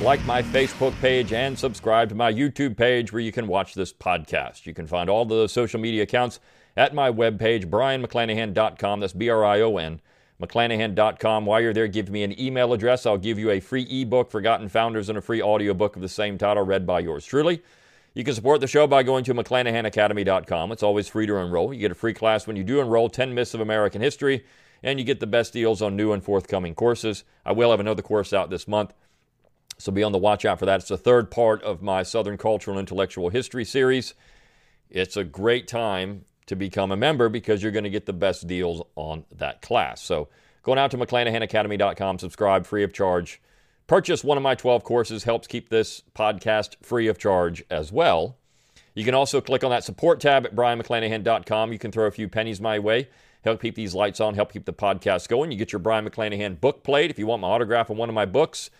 like my Facebook page, and subscribe to my YouTube page where you can watch this podcast. You can find all the social media accounts at my webpage, brionmcclanahan.com. That's B R I O N, mcclanahan.com. While you're there, give me an email address. I'll give you a free ebook, Forgotten Founders, and a free audiobook of the same title, read by yours truly. You can support the show by going to mcclanahanacademy.com. It's always free to enroll. You get a free class when you do enroll 10 Myths of American History, and you get the best deals on new and forthcoming courses. I will have another course out this month, so be on the watch out for that. It's the third part of my Southern Cultural and Intellectual History series. It's a great time to become a member because you're going to get the best deals on that class. So, going out to mcclanahanacademy.com, subscribe free of charge. Purchase one of my 12 courses, helps keep this podcast free of charge as well. You can also click on that support tab at brionmcclanahan.com. You can throw a few pennies my way, help keep these lights on, help keep the podcast going. You get your Brion McClanahan book plate. If you want my autograph on one of my books,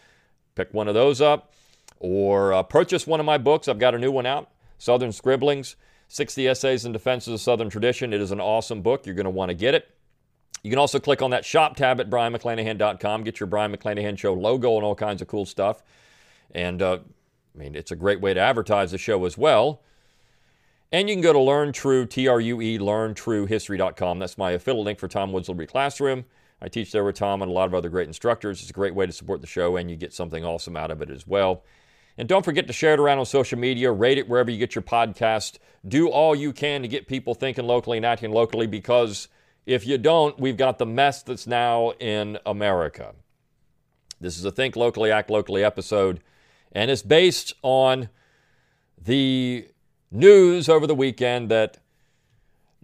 pick one of those up or uh, purchase one of my books. I've got a new one out Southern Scribblings 60 Essays in Defense of the Southern Tradition. It is an awesome book. You're going to want to get it. You can also click on that shop tab at brionmcclanahan.com, get your Brion McClanahan Show logo and all kinds of cool stuff. And uh, I mean, it's a great way to advertise the show as well. And you can go to Learn True, T R U E, learntruehistory.com. That's my affiliate link for Tom Woods Liberty Classroom. I teach there with Tom and a lot of other great instructors. It's a great way to support the show, and you get something awesome out of it as well. And don't forget to share it around on social media, rate it wherever you get your podcast. Do all you can to get people thinking locally and acting locally because if you don't, we've got the mess that's now in America. This is a Think Locally, Act Locally episode, and it's based on the news over the weekend that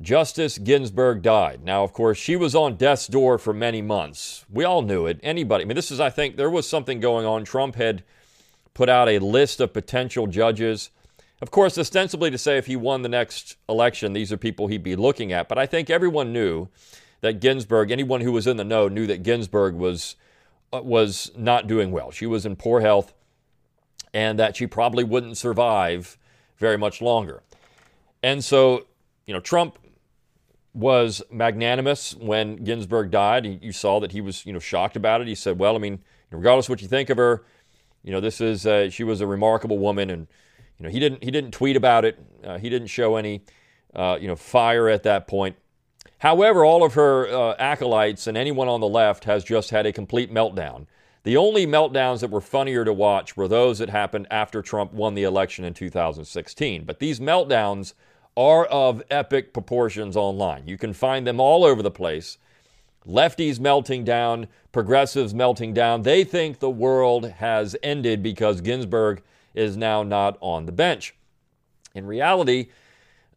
Justice Ginsburg died. Now, of course, she was on death's door for many months. We all knew it. Anybody, I mean, this is, I think, there was something going on. Trump had put out a list of potential judges. Of course, ostensibly to say if he won the next election, these are people he'd be looking at. But I think everyone knew that Ginsburg, anyone who was in the know, knew that Ginsburg was uh, was not doing well. She was in poor health, and that she probably wouldn't survive very much longer. And so, you know, Trump was magnanimous when Ginsburg died. You saw that he was, you know, shocked about it. He said, "Well, I mean, regardless of what you think of her, you know, this is uh, she was a remarkable woman." And you know, he didn't he didn't tweet about it. Uh, he didn't show any, uh, you know, fire at that point. However, all of her uh, acolytes and anyone on the left has just had a complete meltdown. The only meltdowns that were funnier to watch were those that happened after Trump won the election in 2016. But these meltdowns are of epic proportions online. You can find them all over the place. Lefties melting down, progressives melting down. They think the world has ended because Ginsburg is now not on the bench. In reality,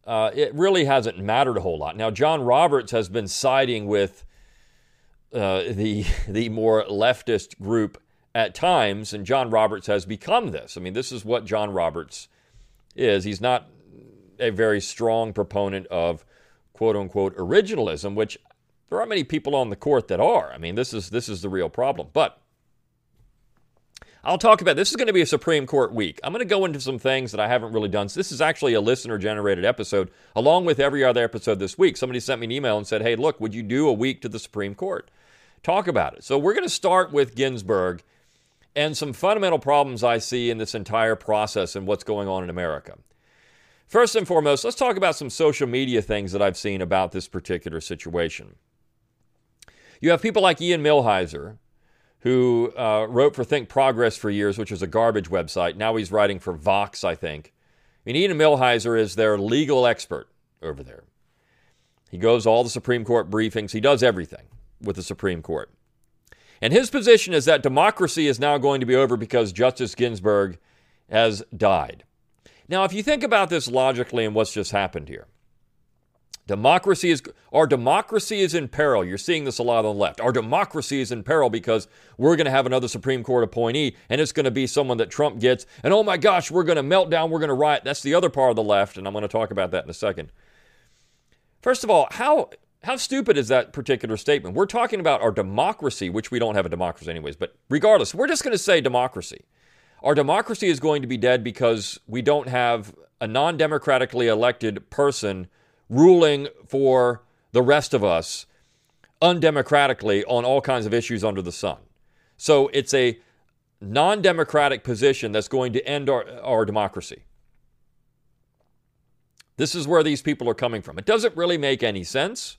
uh, it really hasn't mattered a whole lot. Now, John Roberts has been siding with uh, the the more leftist group at times, and John Roberts has become this. I mean, this is what John Roberts is. He's not a very strong proponent of quote unquote originalism, which there aren't many people on the court that are. I mean, this is this is the real problem. But I'll talk about this is going to be a Supreme Court week. I'm going to go into some things that I haven't really done. So this is actually a listener generated episode, along with every other episode this week. Somebody sent me an email and said, Hey, look, would you do a week to the Supreme Court? Talk about it. So we're going to start with Ginsburg and some fundamental problems I see in this entire process and what's going on in America. First and foremost, let's talk about some social media things that I've seen about this particular situation. You have people like Ian Millhiser, who uh, wrote for Think Progress for years, which is a garbage website. Now he's writing for Vox, I think. I mean, Ian Millhiser is their legal expert over there. He goes all the Supreme Court briefings. He does everything with the Supreme Court. And his position is that democracy is now going to be over because Justice Ginsburg has died. Now, if you think about this logically and what's just happened here, Democracy is our democracy is in peril. You're seeing this a lot on the left. Our democracy is in peril because we're going to have another Supreme Court appointee and it's going to be someone that Trump gets. And oh my gosh, we're going to melt down, we're going to riot. That's the other part of the left, and I'm going to talk about that in a second. First of all, how how stupid is that particular statement? We're talking about our democracy, which we don't have a democracy anyways, but regardless, we're just going to say democracy. Our democracy is going to be dead because we don't have a non-democratically elected person ruling for the rest of us undemocratically on all kinds of issues under the sun. So it's a non democratic position that's going to end our, our democracy. This is where these people are coming from. It doesn't really make any sense.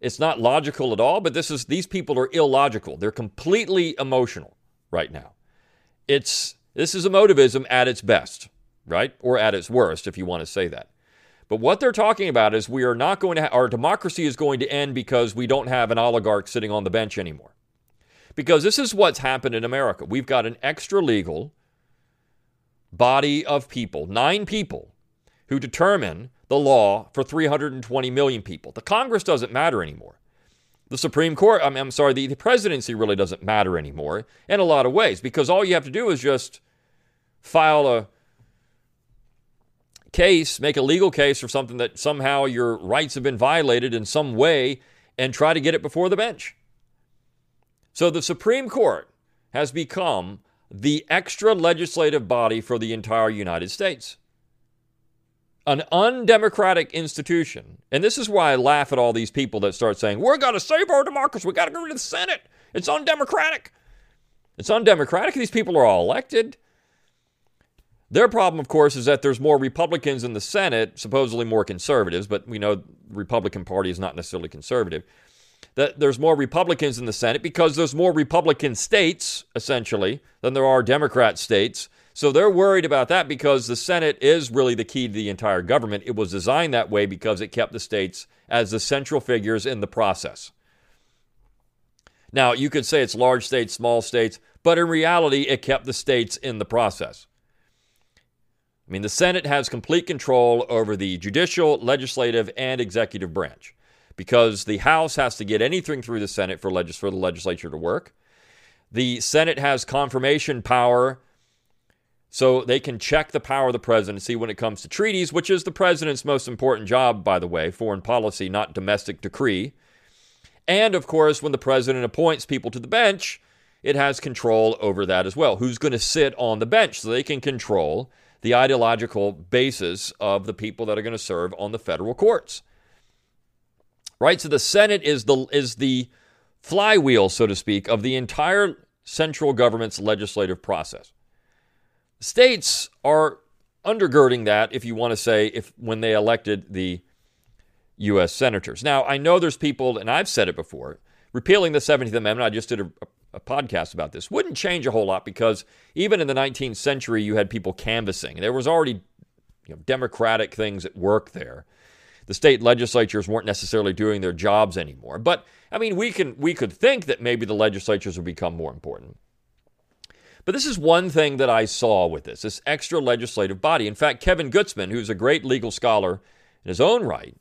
It's not logical at all, but this is these people are illogical. They're completely emotional right now. It's this is emotivism at its best, right? Or at its worst if you want to say that. But what they're talking about is we are not going to, ha- our democracy is going to end because we don't have an oligarch sitting on the bench anymore. Because this is what's happened in America. We've got an extra legal body of people, nine people, who determine the law for 320 million people. The Congress doesn't matter anymore. The Supreme Court, I I'm sorry, the, the presidency really doesn't matter anymore in a lot of ways because all you have to do is just file a case, make a legal case for something that somehow your rights have been violated in some way and try to get it before the bench. So the Supreme Court has become the extra legislative body for the entire United States. An undemocratic institution. And this is why I laugh at all these people that start saying, we're going to save our democracy. we've got to get rid of the Senate. It's undemocratic. It's undemocratic. These people are all elected. Their problem, of course, is that there's more Republicans in the Senate, supposedly more conservatives, but we know the Republican Party is not necessarily conservative. That there's more Republicans in the Senate because there's more Republican states, essentially, than there are Democrat states. So they're worried about that because the Senate is really the key to the entire government. It was designed that way because it kept the states as the central figures in the process. Now, you could say it's large states, small states, but in reality, it kept the states in the process. I mean, the Senate has complete control over the judicial, legislative, and executive branch because the House has to get anything through the Senate for, legis- for the legislature to work. The Senate has confirmation power, so they can check the power of the presidency when it comes to treaties, which is the president's most important job, by the way, foreign policy, not domestic decree. And of course, when the president appoints people to the bench, it has control over that as well. Who's going to sit on the bench so they can control the ideological basis of the people that are going to serve on the federal courts. Right? So the Senate is the is the flywheel, so to speak, of the entire central government's legislative process. States are undergirding that, if you want to say, if when they elected the U.S. senators. Now, I know there's people, and I've said it before, repealing the 17th Amendment. I just did a, a podcast about this. Wouldn't change a whole lot because even in the 19th century, you had people canvassing. There was already you know, democratic things at work there. The state legislatures weren't necessarily doing their jobs anymore. But I mean, we can we could think that maybe the legislatures would become more important. But this is one thing that I saw with this, this extra legislative body. In fact, Kevin Gutzman, who's a great legal scholar in his own right,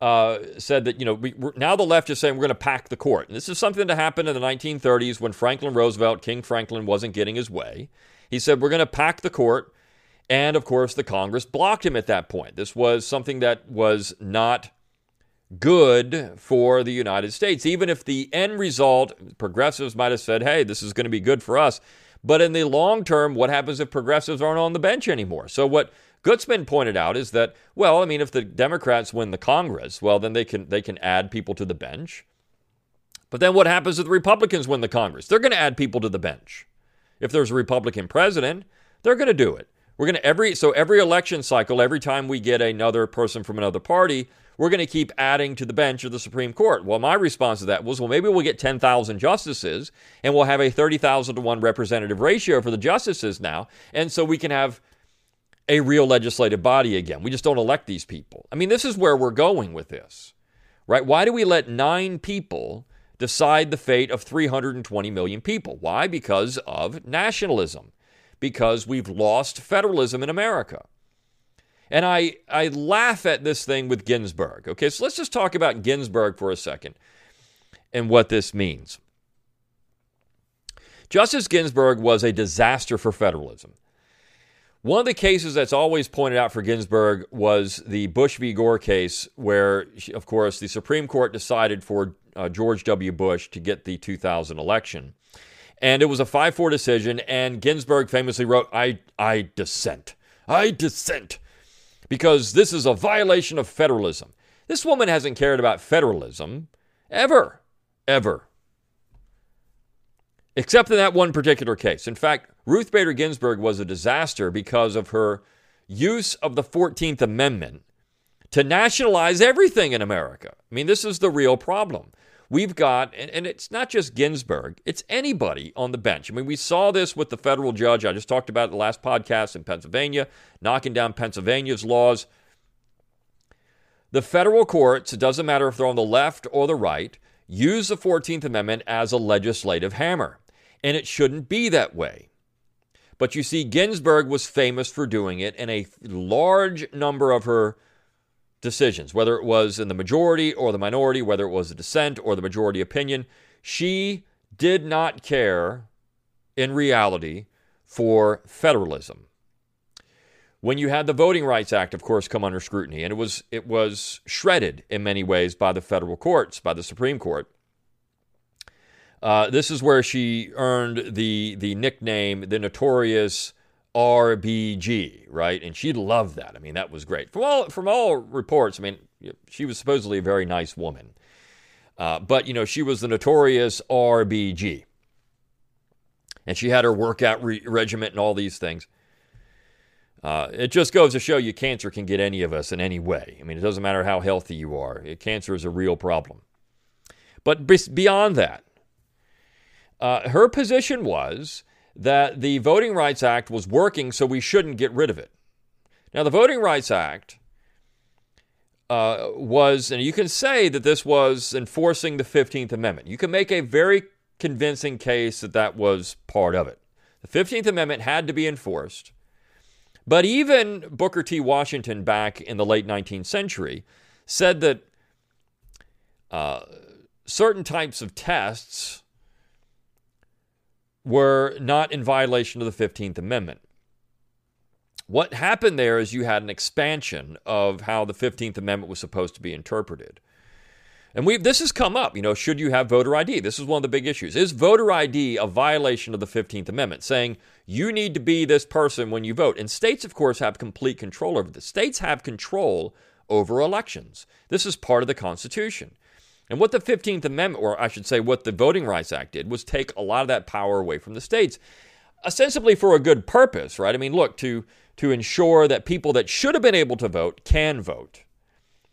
uh, said that you know we, now the left is saying we're going to pack the court. And this is something that happened in the 1930s when Franklin Roosevelt, King Franklin, wasn't getting his way. He said we're going to pack the court, and of course the Congress blocked him at that point. This was something that was not good for the United States, even if the end result progressives might have said, "Hey, this is going to be good for us." But in the long term, what happens if progressives aren't on the bench anymore? So what Gutzman pointed out is that, well, I mean, if the Democrats win the Congress, well, then they can they can add people to the bench. But then what happens if the Republicans win the Congress? They're going to add people to the bench. If there's a Republican president, they're going to do it. We're going to every so every election cycle, every time we get another person from another party, we're going to keep adding to the bench of the Supreme Court. Well, my response to that was, well, maybe we'll get 10,000 justices and we'll have a 30,000 to 1 representative ratio for the justices now. And so we can have a real legislative body again. We just don't elect these people. I mean, this is where we're going with this, right? Why do we let nine people decide the fate of 320 million people? Why? Because of nationalism, because we've lost federalism in America. And I, I laugh at this thing with Ginsburg. Okay, so let's just talk about Ginsburg for a second and what this means. Justice Ginsburg was a disaster for federalism. One of the cases that's always pointed out for Ginsburg was the Bush v. Gore case, where, of course, the Supreme Court decided for uh, George W. Bush to get the 2000 election. And it was a 5 4 decision, and Ginsburg famously wrote, I, I dissent. I dissent. Because this is a violation of federalism. This woman hasn't cared about federalism ever, ever except in that one particular case. In fact, Ruth Bader Ginsburg was a disaster because of her use of the 14th Amendment to nationalize everything in America. I mean, this is the real problem. We've got, and, and, it's not just Ginsburg, it's anybody on the bench. I mean, we saw this with the federal judge. I just talked about the last podcast in Pennsylvania, knocking down Pennsylvania's laws. The federal courts, it doesn't matter if they're on the left or the right, use the 14th Amendment as a legislative hammer and it shouldn't be that way. But you see, Ginsburg was famous for doing it and a large number of her decisions, whether it was in the majority or the minority, whether it was a dissent or the majority opinion. She did not care, in reality, for federalism. When you had the Voting Rights Act, of course, come under scrutiny, and it was it was shredded in many ways by the federal courts, by the Supreme Court. Uh, this is where she earned the the nickname, the notorious RBG, right? And she loved that. I mean, that was great. From all from all reports, I mean, she was supposedly a very nice woman, uh, but you know, she was the notorious RBG, and she had her workout re- regiment and all these things. Uh, it just goes to show you cancer can get any of us in any way. I mean, it doesn't matter how healthy you are. Cancer is a real problem. But beyond that, uh, her position was that the Voting Rights Act was working, so we shouldn't get rid of it. Now, the Voting Rights Act uh, was, and you can say that this was enforcing the 15th Amendment. You can make a very convincing case that that was part of it. The 15th Amendment had to be enforced. But even Booker T. Washington back in the late 19th century said that uh, certain types of tests were not in violation of the 15th Amendment. What happened there is you had an expansion of how the 15th Amendment was supposed to be interpreted. And we this has come up, you know, should you have voter ID? This is one of the big issues. Is voter ID a violation of the 15th Amendment, saying you need to be this person when you vote? And states, of course, have complete control over this. States have control over elections. This is part of the Constitution. And what the 15th Amendment, or I should say, what the Voting Rights Act did, was take a lot of that power away from the states, ostensibly for a good purpose, right? I mean, look, to, to ensure that people that should have been able to vote can vote,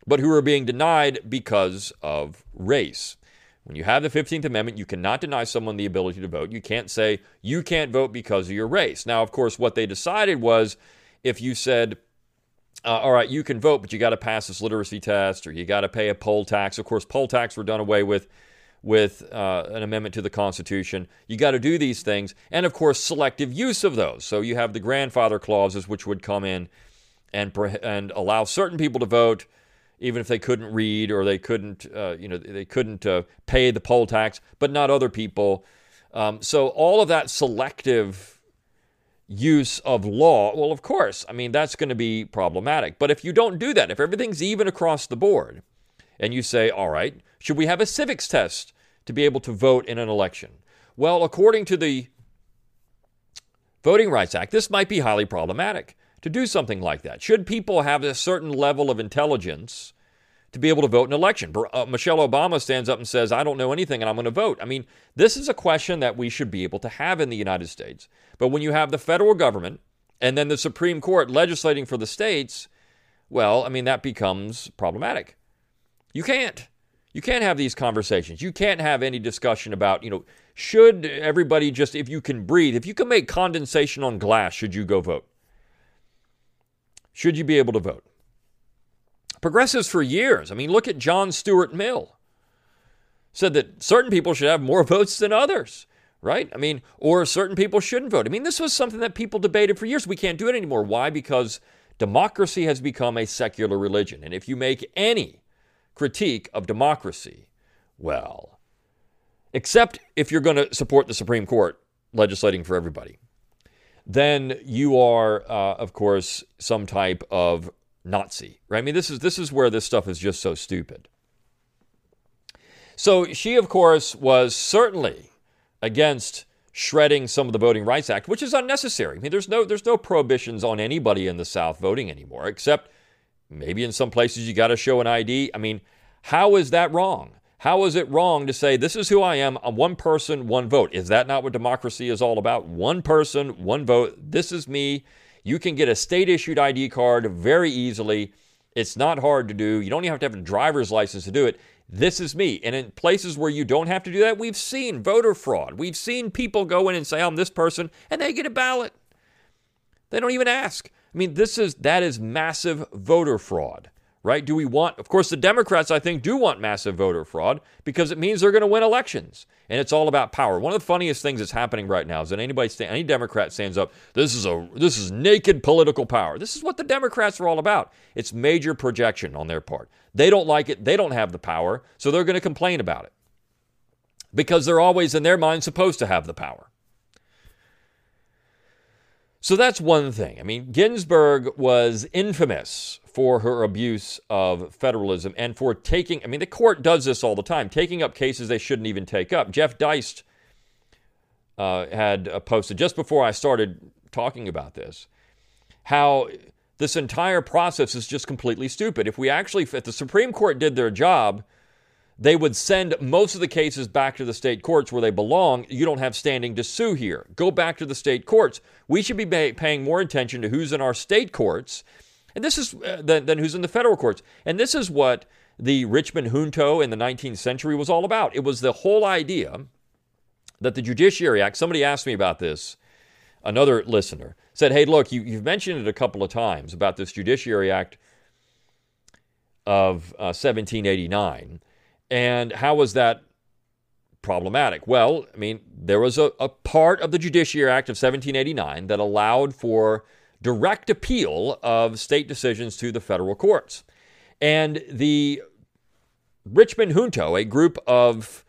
but who are being denied because of race. When you have the 15th Amendment, you cannot deny someone the ability to vote. You can't say you can't vote because of your race. Now, of course, what they decided was if you said, uh, all right, you can vote, but you got to pass this literacy test or you got to pay a poll tax. Of course, poll tax were done away with with uh, an amendment to the Constitution. You got to do these things, and of course, selective use of those. So you have the grandfather clauses, which would come in and and allow certain people to vote, even if they couldn't read or they couldn't, uh, you know, they couldn't uh, pay the poll tax, but not other people. Um, so all of that selective use of law, well, of course, I mean, that's going to be problematic. But if you don't do that, if everything's even across the board, and you say, all right, should we have a civics test to be able to vote in an election? Well, according to the Voting Rights Act, this might be highly problematic to do something like that. Should people have a certain level of intelligence to be able to vote in an election. Uh, Michelle Obama stands up and says, I don't know anything and I'm going to vote. I mean, this is a question that we should be able to have in the United States. But when you have the federal government and then the Supreme Court legislating for the states, well, I mean, that becomes problematic. You can't. You can't have these conversations. You can't have any discussion about, you know, should everybody just, if you can breathe, if you can make condensation on glass, should you go vote? Should you be able to vote? Progressives for years, I mean, look at John Stuart Mill, said that certain people should have more votes than others, right? I mean, or certain people shouldn't vote. I mean, this was something that people debated for years. We can't do it anymore. Why? Because Democracy has become a secular religion. And if you make any critique of democracy, well, except if you're going to support the Supreme Court legislating for everybody, then you are, uh, of course, some type of Nazi, right? I mean, this is this is where this stuff is just so stupid. So she, of course, was certainly against shredding some of the Voting Rights Act, which is unnecessary. I mean, there's no there's no prohibitions on anybody in the South voting anymore, except maybe in some places you got to show an ID. I mean, how is that wrong? How is it wrong to say this is who I am? I'm one person, one vote. Is that not what democracy is all about? One person, one vote. This is me. You can get a state issued ID card very easily. It's not hard to do. You don't even have to have a driver's license to do it. This is me. And in places where you don't have to do that, we've seen voter fraud. We've seen people go in and say, I'm this person, and they get a ballot. They don't even ask. I mean, this is that is massive voter fraud right? Do we want, of course, the Democrats, I think, do want massive voter fraud because it means they're going to win elections. And it's all about power. One of the funniest things that's happening right now is that anybody, any Democrat stands up, this is a, this is naked political power. This is what the Democrats are all about. It's major projection on their part. They don't like it. They don't have the power. So they're going to complain about it because they're always, in their mind, supposed to have the power. So that's one thing. I mean, Ginsburg was infamous for her abuse of federalism and for taking, I mean, the court does this all the time, taking up cases they shouldn't even take up. Jeff Deist uh, had posted just before I started talking about this how this entire process is just completely stupid. If we actually, if the Supreme Court did their job, they would send most of the cases back to the state courts where they belong. You don't have standing to sue here. Go back to the state courts. We should be paying more attention to who's in our state courts, and this is uh, than, than who's in the federal courts. And this is what the Richmond junto in the 19th century was all about. It was the whole idea that the Judiciary Act. Somebody asked me about this. Another listener said, "Hey, look, you, you've mentioned it a couple of times about this Judiciary Act of uh, 1789." And how was that problematic? Well, I mean, there was a, a part of the Judiciary Act of 1789 that allowed for direct appeal of state decisions to the federal courts. And the Richmond Junto, a group of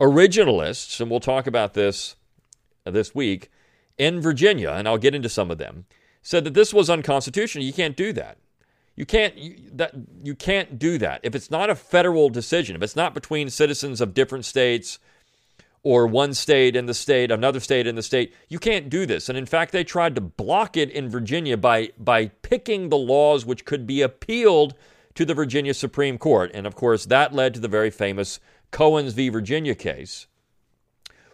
originalists, and we'll talk about this uh, this week in Virginia, and I'll get into some of them, said that this was unconstitutional. You can't do that. You can't you, that you can't do that if it's not a federal decision. If it's not between citizens of different states or one state in the state, another state in the state, you can't do this. And in fact, they tried to block it in Virginia by by picking the laws which could be appealed to the Virginia Supreme Court. And of course, that led to the very famous Cohens v. Virginia case,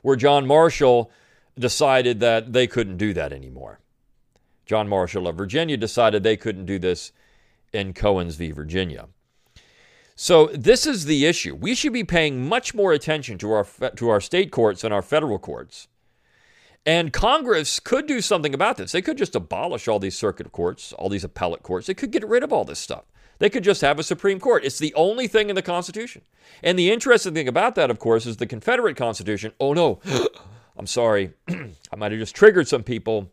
where John Marshall decided that they couldn't do that anymore. John Marshall of Virginia decided they couldn't do this in Cohens v. Virginia. So this is the issue. We should be paying much more attention to our to our state courts and our federal courts. And Congress could do something about this. They could just abolish all these circuit courts, all these appellate courts. They could get rid of all this stuff. They could just have a Supreme Court. It's the only thing in the Constitution. And the interesting thing about that, of course, is the Confederate Constitution. Oh no, I'm sorry. I might have just triggered some people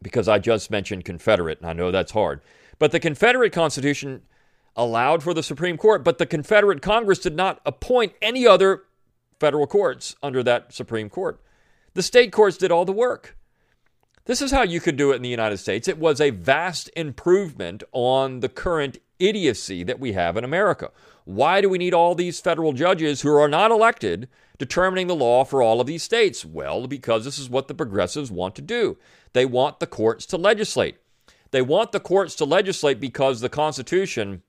because I just mentioned Confederate, and I know that's hard. But the Confederate Constitution allowed for the Supreme Court, but the Confederate Congress did not appoint any other federal courts under that Supreme Court. The state courts did all the work. This is how you could do it in the United States. It was a vast improvement on the current idiocy that we have in America. Why do we need all these federal judges who are not elected determining the law for all of these states? Well, because this is what the progressives want to do. They want the courts to legislate. They want the courts to legislate because the Constitution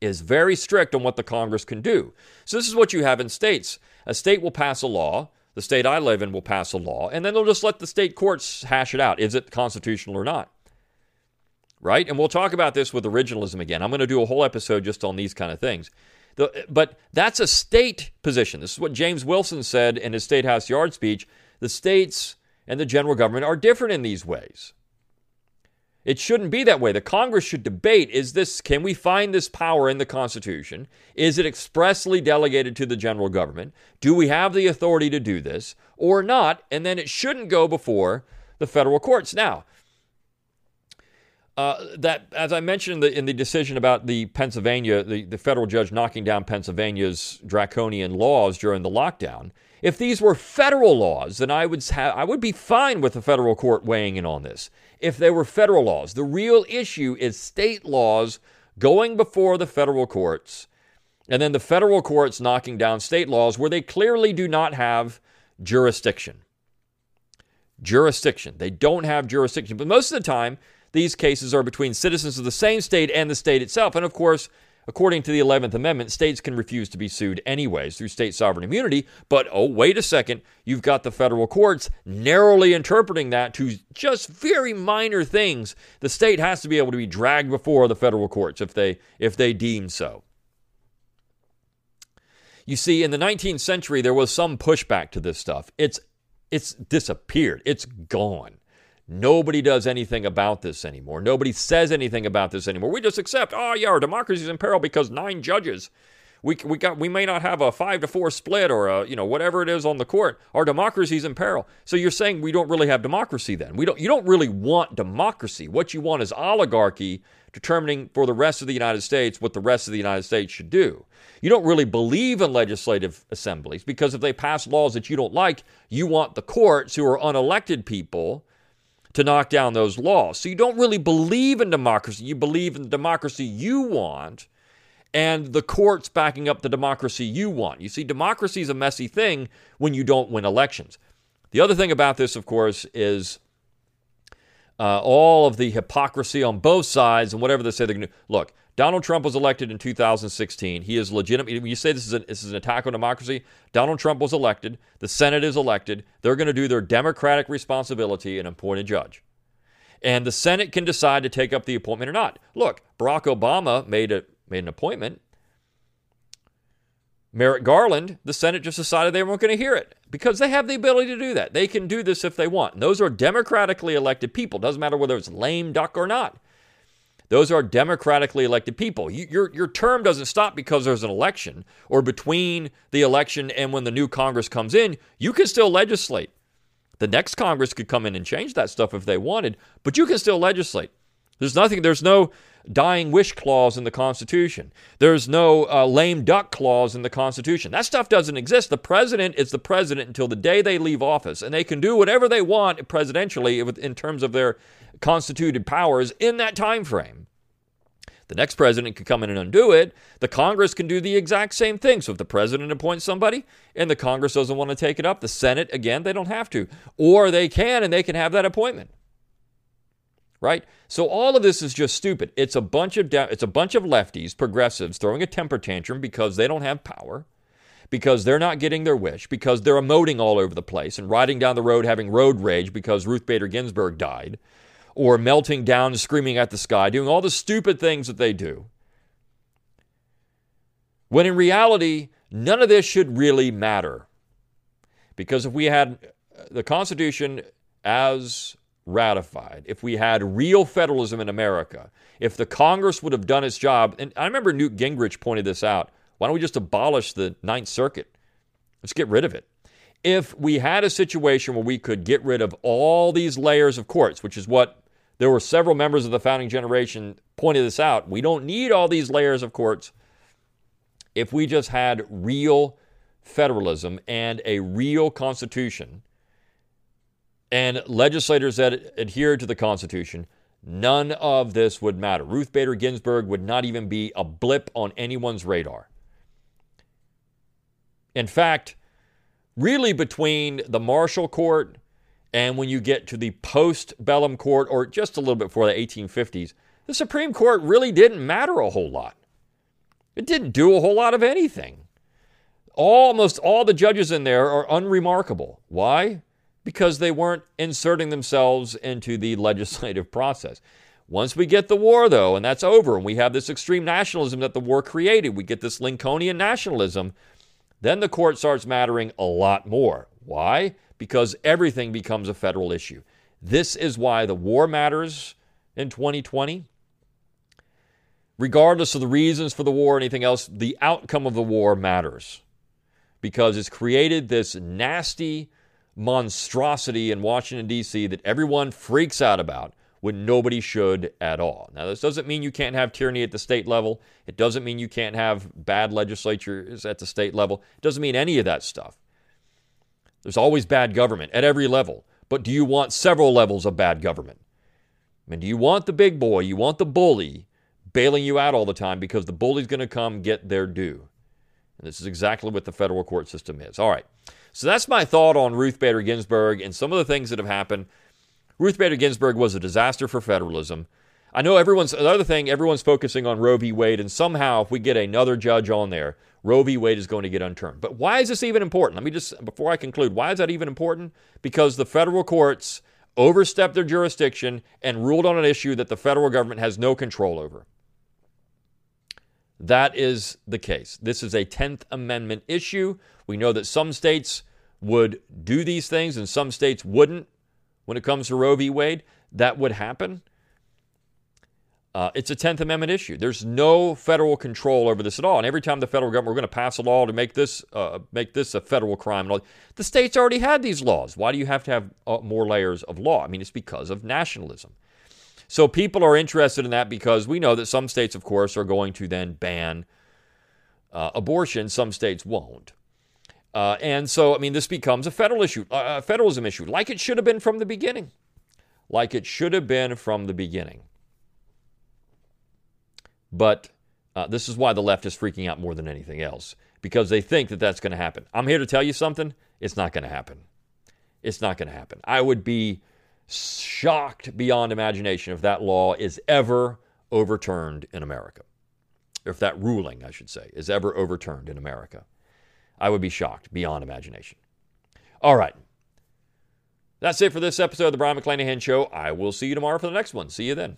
is very strict on what the Congress can do. So, this is what you have in states. A state will pass a law, the state I live in will pass a law, and then they'll just let the state courts hash it out. Is it constitutional or not? Right? And we'll talk about this with originalism again. I'm going to do a whole episode just on these kind of things. The, but that's a state position. This is what James Wilson said in his State House Yard speech. The states and the general government are different in these ways. It shouldn't be that way. The Congress should debate is this can we find this power in the Constitution? Is it expressly delegated to the general government? Do we have the authority to do this or not? And then it shouldn't go before the federal courts. Now, uh, that, as I mentioned in the, in the decision about the Pennsylvania, the, the federal judge knocking down Pennsylvania's draconian laws during the lockdown, if these were federal laws, then I would have, I would be fine with the federal court weighing in on this. If they were federal laws, the real issue is state laws going before the federal courts, and then the federal courts knocking down state laws where they clearly do not have jurisdiction. Jurisdiction. They don't have jurisdiction. But most of the time, these cases are between citizens of the same state and the state itself. And of course, according to the 11th Amendment, states can refuse to be sued anyways through state sovereign immunity. But oh, wait a second, you've got the federal courts narrowly interpreting that to just very minor things. The state has to be able to be dragged before the federal courts if they if they deem so. You see, in the 19th century, there was some pushback to this stuff. It's it's disappeared. It's gone. Nobody does anything about this anymore. Nobody says anything about this anymore. We just accept, oh yeah, our democracy is in peril because nine judges. We, we got we may not have a five to four split or a you know whatever it is on the court. Our democracy is in peril. So you're saying we don't really have democracy then? We don't. You don't really want democracy. What you want is oligarchy determining for the rest of the United States what the rest of the United States should do. You don't really believe in legislative assemblies because if they pass laws that you don't like, you want the courts, who are unelected people, to knock down those laws. So you don't really believe in democracy. You believe in the democracy you want and the courts backing up the democracy you want. You see, democracy is a messy thing when you don't win elections. The other thing about this, of course, is uh, all of the hypocrisy on both sides and whatever they say they're going to Look, Donald Trump was elected in 2016. He is legitimate. When you say this is, this is an attack on democracy, Donald Trump was elected. The Senate is elected. They're going to do their democratic responsibility and appoint a judge. And the Senate can decide to take up the appointment or not. Look, Barack Obama made, a, made an appointment. Merrick Garland, the Senate just decided they weren't going to hear it because they have the ability to do that. They can do this if they want. And those are democratically elected people. Doesn't matter whether it's lame duck or not. Those are democratically elected people. You, your, your term doesn't stop because there's an election or between the election and when the new Congress comes in. You can still legislate. The next Congress could come in and change that stuff if they wanted, but you can still legislate. There's nothing, there's no dying wish clause in the Constitution. There's no uh, lame duck clause in the Constitution. That stuff doesn't exist. The president is the president until the day they leave office, and they can do whatever they want presidentially in terms of their constituted powers in that time frame. The next president could come in and undo it. The Congress can do the exact same thing. So if the president appoints somebody and the Congress doesn't want to take it up, the Senate, again, they don't have to. Or they can and they can have that appointment. Right? So all of this is just stupid. It's a bunch of it's a bunch of lefties, progressives throwing a temper tantrum because they don't have power because they're not getting their wish, because they're emoting all over the place and riding down the road having road rage because Ruth Bader Ginsburg died, or melting down screaming at the sky, doing all the stupid things that they do. When in reality, none of this should really matter. Because if we had the Constitution as ratified, if we had real federalism in America, if the Congress would have done its job, and I remember Newt Gingrich pointed this out why don't we just abolish the Ninth Circuit? Let's get rid of it if we had a situation where we could get rid of all these layers of courts, which is what there were several members of the founding generation pointed this out. We don't need all these layers of courts if we just had real federalism and a real constitution and legislators that adhered to the constitution. None of this would matter. Ruth Bader Ginsburg would not even be a blip on anyone's radar. In fact, really between the Marshall Court and when you get to the post bellum court, or just a little bit before the 1850s, the Supreme Court really didn't matter a whole lot. It didn't do a whole lot of anything. Almost all the judges in there are unremarkable. Why? Because they weren't inserting themselves into the legislative process. Once we get the war, though, and that's over, and we have this extreme nationalism that the war created, we get this Lincolnian nationalism, then the court starts mattering a lot more. Why? because everything becomes a federal issue. This is why the war matters in 2020. Regardless of the reasons for the war or anything else, the outcome of the war matters because it's created this nasty monstrosity in Washington, D.C. that everyone freaks out about. when nobody should at all. Now, this doesn't mean you can't have tyranny at the state level. It doesn't mean you can't have bad legislatures at the state level. It doesn't mean any of that stuff. There's always bad government at every level. But do you want several levels of bad government? I mean, do you want the big boy, you want the bully bailing you out all the time because the bully's going to come get their due? And this is exactly what the federal court system is. All right. So that's my thought on Ruth Bader Ginsburg and some of the things that have happened. Ruth Bader Ginsburg was a disaster for federalism. I know everyone's another thing, everyone's focusing on Roe v. Wade, and somehow if we get another judge on there, Roe v. Wade is going to get unturned. But why is this even important? Let me just, before I conclude, why is that even important? Because the federal courts overstepped their jurisdiction and ruled on an issue that the federal government has no control over. That is the case. This is a 10th Amendment issue. We know that some states would do these things and some states wouldn't when it comes to Roe v. Wade. That would happen. Uh, it's a 10th Amendment issue. There's no federal control over this at all. And every time the federal government, we're going to pass a law to make this, uh, make this a federal crime, the states already had these laws. Why do you have to have uh, more layers of law? I mean, it's because of nationalism. So people are interested in that because we know that some states, of course, are going to then ban uh, abortion. Some states won't. Uh, and so, I mean, this becomes a federal issue, uh, a federalism issue, like it should have been from the beginning. Like it should have been from the beginning. But uh, this is why the left is freaking out more than anything else, because they think that that's going to happen. I'm here to tell you something. It's not going to happen. It's not going to happen. I would be shocked beyond imagination if that law is ever overturned in America. If that ruling, I should say, is ever overturned in America. I would be shocked beyond imagination. All right. That's it for this episode of the Brion McClanahan Show. I will see you tomorrow for the next one. See you then.